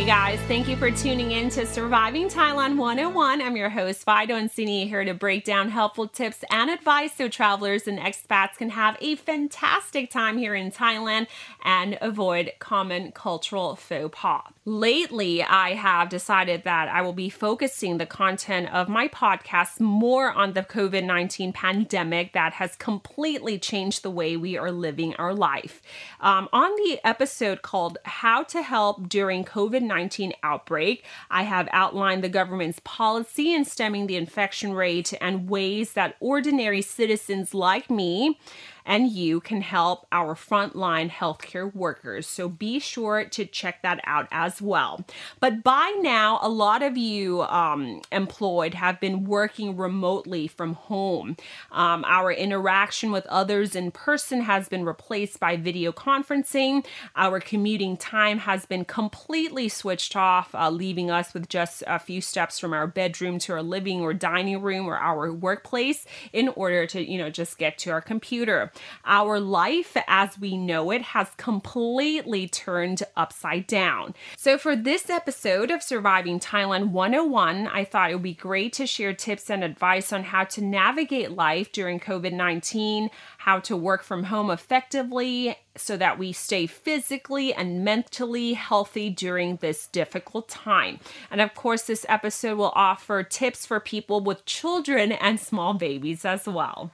Hey guys, thank you for tuning in to Surviving Thailand 101. I'm your host, Fido and Sini, here to break down helpful tips and advice so travelers and expats can have a fantastic time here in Thailand and avoid common cultural faux pas. Lately, I have decided that I will be focusing the content of my podcast more on the COVID 19 pandemic that has completely changed the way we are living our life. Um, on the episode called How to Help During COVID 19 Outbreak, I have outlined the government's policy in stemming the infection rate and ways that ordinary citizens like me and you can help our frontline healthcare workers. So be sure to check that out as well. But by now, a lot of you um, employed have been working remotely from home. Um, our interaction with others in person has been replaced by video conferencing. Our commuting time has been completely switched off, uh, leaving us with just a few steps from our bedroom to our living or dining room or our workplace in order to, you know, just get to our computer. Our life as we know it has completely turned upside down. So, for this episode of Surviving Thailand 101, I thought it would be great to share tips and advice on how to navigate life during COVID 19, how to work from home effectively so that we stay physically and mentally healthy during this difficult time. And of course, this episode will offer tips for people with children and small babies as well.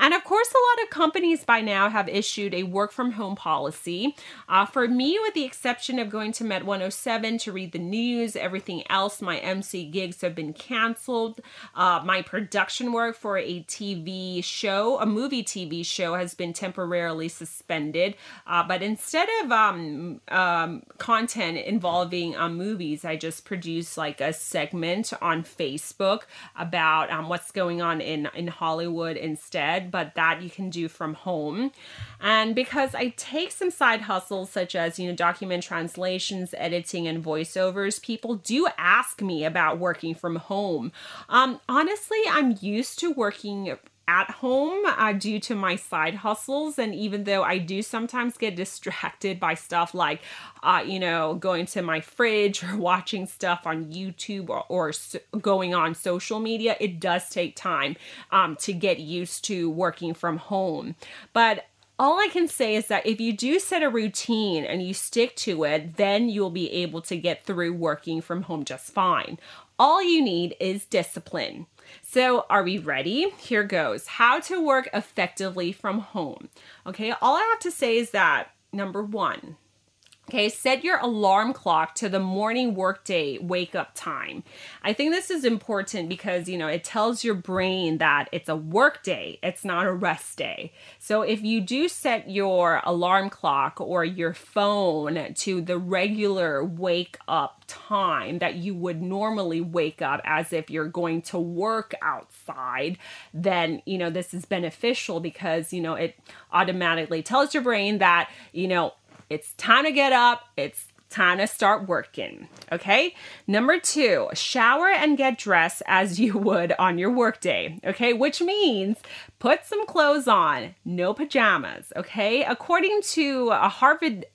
And of course, a lot of companies by now have issued a work from home policy. Uh, for me, with the exception of going to Met 107 to read the news, everything else, my MC gigs have been canceled. Uh, my production work for a TV show, a movie TV show, has been temporarily suspended. Uh, but instead of um, um, content involving um, movies, I just produce like a segment on Facebook about um, what's going on in, in Hollywood instead. But that you can do from home. And because I take some side hustles such as, you know, document translations, editing, and voiceovers, people do ask me about working from home. Um, honestly, I'm used to working at home uh, due to my side hustles. And even though I do sometimes get distracted by stuff like, uh, you know, going to my fridge or watching stuff on YouTube or, or so going on social media, it does take time um, to get used to working from home. But all I can say is that if you do set a routine and you stick to it, then you'll be able to get through working from home just fine. All you need is discipline. So, are we ready? Here goes. How to work effectively from home. Okay, all I have to say is that number one, Okay, set your alarm clock to the morning workday wake up time. I think this is important because, you know, it tells your brain that it's a work day, it's not a rest day. So if you do set your alarm clock or your phone to the regular wake up time that you would normally wake up as if you're going to work outside, then, you know, this is beneficial because, you know, it automatically tells your brain that, you know, it's time to get up. It's time to start working. Okay. Number two, shower and get dressed as you would on your workday. Okay. Which means put some clothes on, no pajamas. Okay. According to a Harvard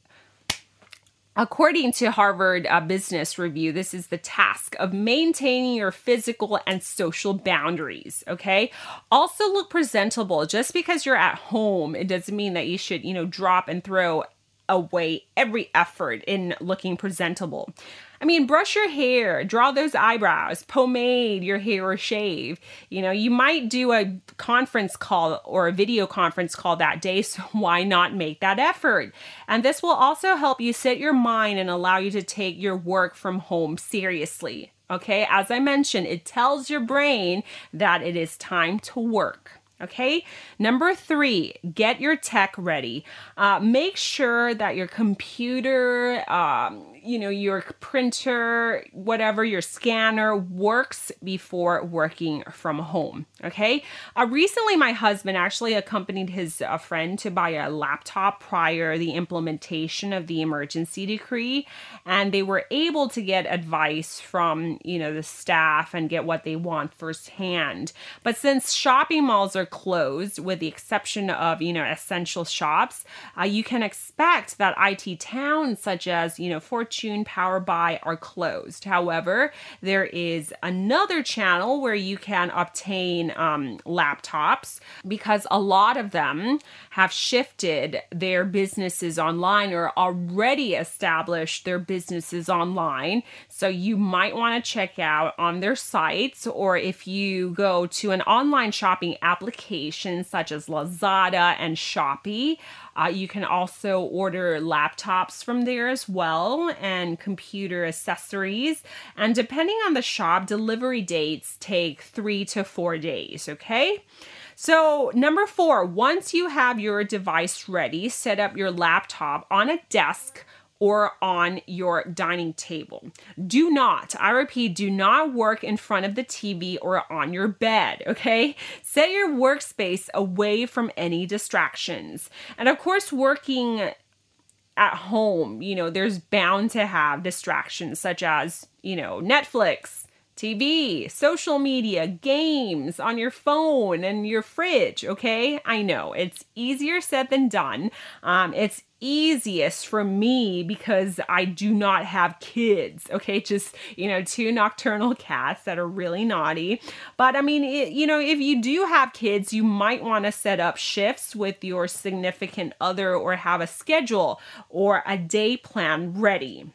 According to Harvard uh, Business Review, this is the task of maintaining your physical and social boundaries. Okay. Also, look presentable. Just because you're at home, it doesn't mean that you should, you know, drop and throw away every effort in looking presentable. I mean, brush your hair, draw those eyebrows, pomade your hair or shave. You know, you might do a conference call or a video conference call that day, so why not make that effort? And this will also help you set your mind and allow you to take your work from home seriously. Okay, as I mentioned, it tells your brain that it is time to work. Okay. Number three, get your tech ready. Uh, make sure that your computer, um, you know, your printer, whatever, your scanner works before working from home. Okay. Uh, recently, my husband actually accompanied his uh, friend to buy a laptop prior the implementation of the emergency decree, and they were able to get advice from, you know, the staff and get what they want firsthand. But since shopping malls are closed, with the exception of, you know, essential shops, uh, you can expect that IT towns such as, you know, Fortune, Power Buy are closed. However, there is another channel where you can obtain um, laptops because a lot of them have shifted their businesses online or already established their businesses online. So you might want to check out on their sites or if you go to an online shopping application such as Lazada and Shopee. Uh, you can also order laptops from there as well and computer accessories. And depending on the shop, delivery dates take three to four days, okay? So, number four, once you have your device ready, set up your laptop on a desk or on your dining table. Do not, I repeat, do not work in front of the TV or on your bed, okay? Set your workspace away from any distractions. And of course, working at home, you know, there's bound to have distractions such as, you know, Netflix, TV, social media, games on your phone and your fridge, okay? I know it's easier said than done. Um, it's easiest for me because I do not have kids, okay? Just, you know, two nocturnal cats that are really naughty. But I mean, it, you know, if you do have kids, you might want to set up shifts with your significant other or have a schedule or a day plan ready.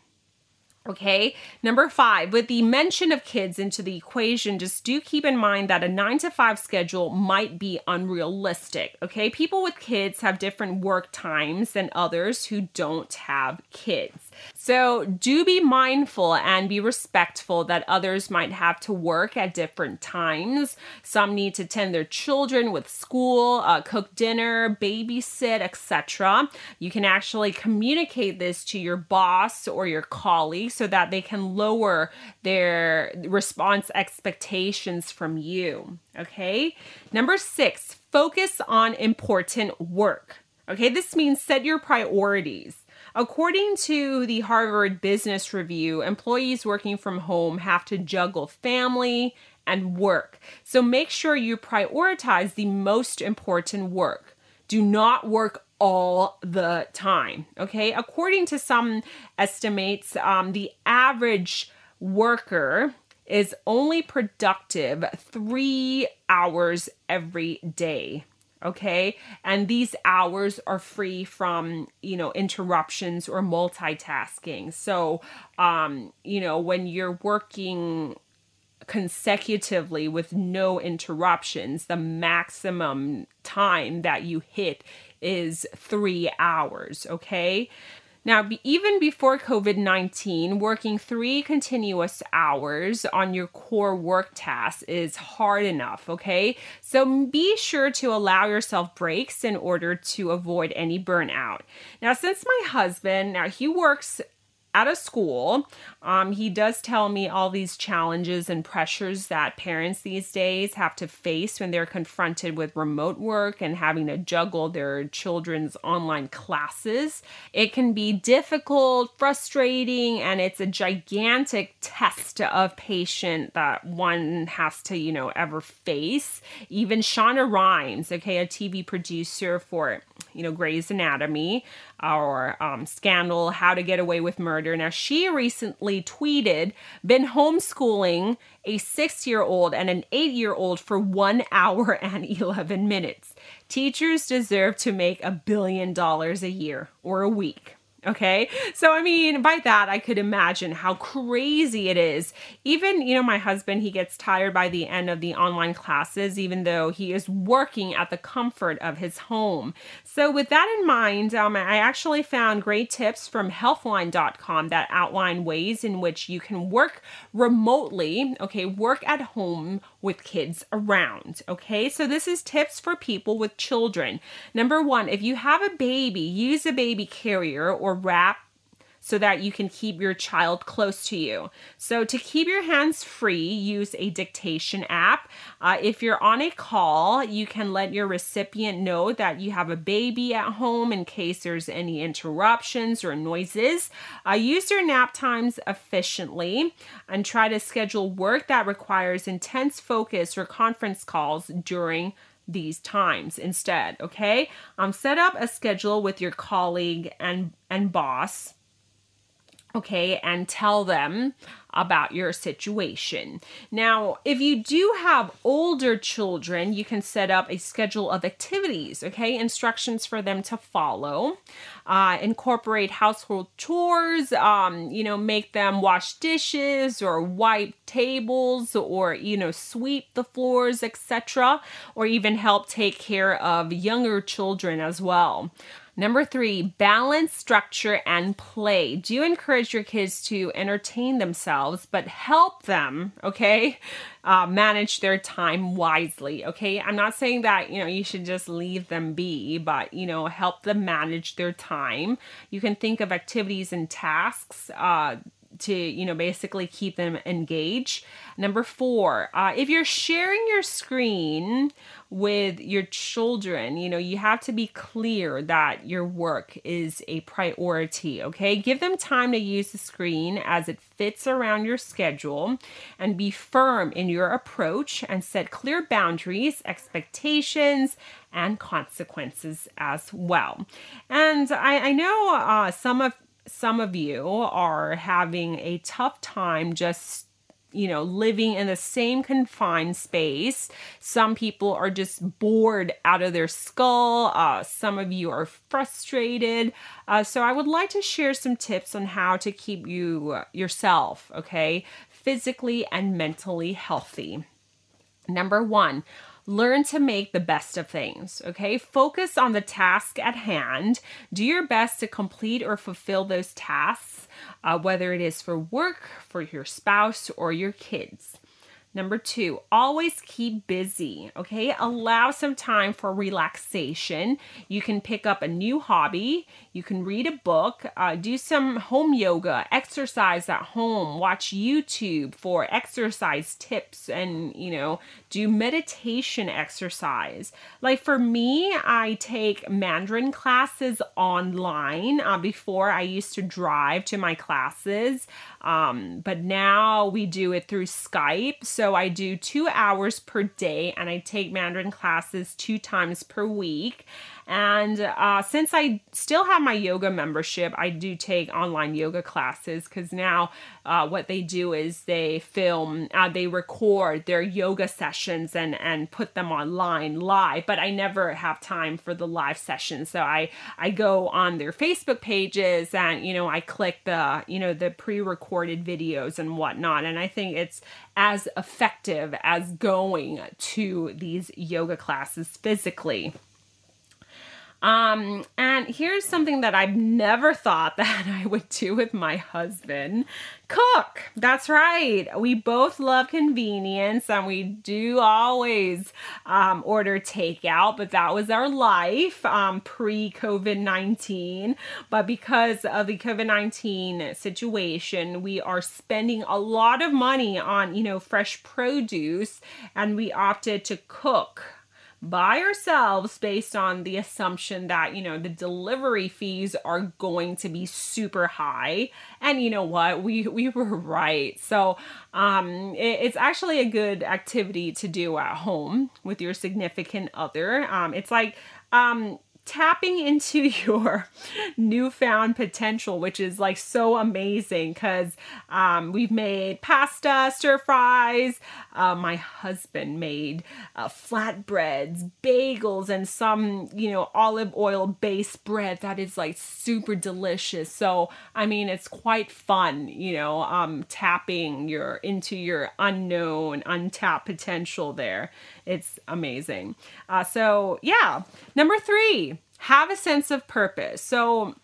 Okay, number five, with the mention of kids into the equation, just do keep in mind that a nine to five schedule might be unrealistic. Okay, people with kids have different work times than others who don't have kids. So do be mindful and be respectful that others might have to work at different times. Some need to tend their children with school, uh, cook dinner, babysit, etc. You can actually communicate this to your boss or your colleague so that they can lower their response expectations from you. Okay. Number six, focus on important work. Okay, this means set your priorities. According to the Harvard Business Review, employees working from home have to juggle family and work. So make sure you prioritize the most important work. Do not work all the time. Okay. According to some estimates, um, the average worker is only productive three hours every day okay? And these hours are free from you know interruptions or multitasking. So um you know when you're working consecutively with no interruptions the maximum time that you hit is 3 hours okay now, even before COVID 19, working three continuous hours on your core work tasks is hard enough, okay? So be sure to allow yourself breaks in order to avoid any burnout. Now, since my husband, now he works at a school. Um, he does tell me all these challenges and pressures that parents these days have to face when they're confronted with remote work and having to juggle their children's online classes. It can be difficult, frustrating, and it's a gigantic test of patience that one has to, you know, ever face. Even Shonda Rhimes, okay, a TV producer for, you know, Grey's Anatomy, our um, scandal, How to Get Away with Murder. Now, she recently tweeted, been homeschooling a six year old and an eight year old for one hour and 11 minutes. Teachers deserve to make a billion dollars a year or a week. Okay. So, I mean, by that, I could imagine how crazy it is. Even, you know, my husband, he gets tired by the end of the online classes, even though he is working at the comfort of his home. So, with that in mind, um, I actually found great tips from healthline.com that outline ways in which you can work remotely, okay, work at home with kids around. Okay, so this is tips for people with children. Number one, if you have a baby, use a baby carrier or wrap so that you can keep your child close to you. So, to keep your hands free, use a dictation app. Uh, if you're on a call, you can let your recipient know that you have a baby at home in case there's any interruptions or noises. Uh, use your nap times efficiently and try to schedule work that requires intense focus or conference calls during these times instead okay um, set up a schedule with your colleague and and boss okay, and tell them about your situation. Now, if you do have older children, you can set up a schedule of activities, okay, instructions for them to follow. Uh, incorporate household chores, um, you know, make them wash dishes or wipe tables or, you know, sweep the floors, etc., or even help take care of younger children as well. Number three, balance structure and play. Do you encourage your kids to entertain themselves, but help them, okay, uh, manage their time wisely, okay? I'm not saying that, you know, you should just leave them be, but, you know, help them manage their time. You can think of activities and tasks uh, to you know basically keep them engaged. Number four uh, if you're sharing your screen with your children you know you have to be clear that your work is a priority okay? Give them time to use the screen as it fits around your schedule and be firm in your approach and set clear boundaries expectations and consequences as well. And i, I know uh, some of some of you are having a tough time just you know, living in the same confined space. Some people are just bored out of their skull. Uh, some of you are frustrated. Uh, so I would like to share some tips on how to keep you uh, yourself, okay, physically and mentally healthy. Number one, Learn to make the best of things, okay? Focus on the task at hand. Do your best to complete or fulfill those tasks, uh, whether it is for work, for your spouse, or your kids. Number two, always keep busy, okay? Allow some time for relaxation. You can pick up a new hobby, you can read a book, uh, do some home yoga, exercise at home, watch YouTube for exercise tips, and, you know, do meditation exercise. Like for me, I take Mandarin classes online. Uh, before, I used to drive to my classes, um, but now we do it through Skype. So I do two hours per day and I take Mandarin classes two times per week. And uh, since I still have my yoga membership, I do take online yoga classes because now uh, what they do is they film, uh, they record their yoga sessions and and put them online live. But I never have time for the live sessions, so I I go on their Facebook pages and you know I click the you know the pre-recorded videos and whatnot, and I think it's as effective as going to these yoga classes physically. Um, and here's something that I've never thought that I would do with my husband cook. That's right. We both love convenience and we do always um, order takeout, but that was our life um, pre COVID 19. But because of the COVID 19 situation, we are spending a lot of money on, you know, fresh produce and we opted to cook by ourselves based on the assumption that, you know, the delivery fees are going to be super high. And you know what? We we were right. So, um it, it's actually a good activity to do at home with your significant other. Um it's like um tapping into your newfound potential, which is like so amazing because um, we've made pasta, stir fries. Uh, my husband made uh, flatbreads, bagels, and some, you know, olive oil based bread that is like super delicious. So, I mean, it's quite fun, you know, um, tapping your into your unknown, untapped potential there. It's amazing. Uh, so, yeah. Number three, have a sense of purpose. So,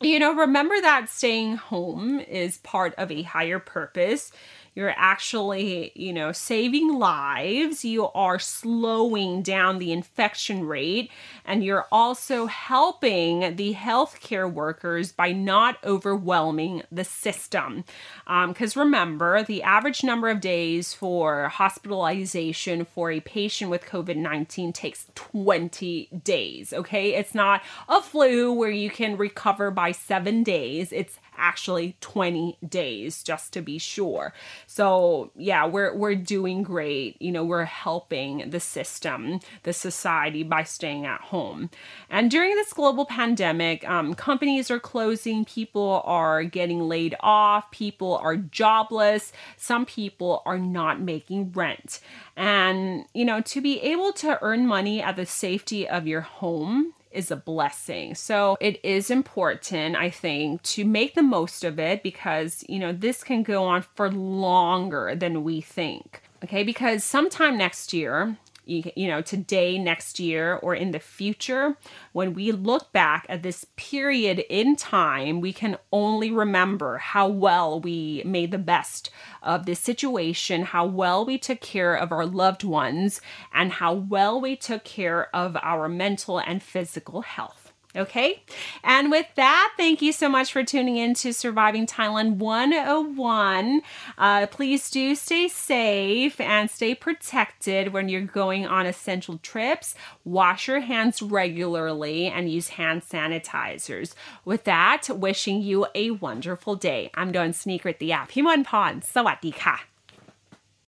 you know, remember that staying home is part of a higher purpose. You're actually, you know, saving lives, you are slowing down the infection rate, and you're also helping the healthcare workers by not overwhelming the system. Because um, remember, the average number of days for hospitalization for a patient with COVID 19 takes 20 days, okay? It's not a flu where you can recover by seven days. It's actually 20 days just to be sure. So, yeah, we're we're doing great. You know, we're helping the system, the society by staying at home. And during this global pandemic, um, companies are closing, people are getting laid off, people are jobless, some people are not making rent. And, you know, to be able to earn money at the safety of your home is a blessing. So it is important, I think, to make the most of it because, you know, this can go on for longer than we think. Okay, because sometime next year, you, know, today, next year, or in the future, when we look back at this period in time, we can only remember how well we made the best of this situation, how well we took care of our loved ones, and how well we took care of our mental and physical health. Okay. And with that, thank you so much for tuning in to Surviving Thailand 101. Uh, please do stay safe and stay protected when you're going on essential trips. Wash your hands regularly and use hand sanitizers. With that, wishing you a wonderful day. I'm Dawn Sneaker at the app. Himon Pon. Sawadee ka.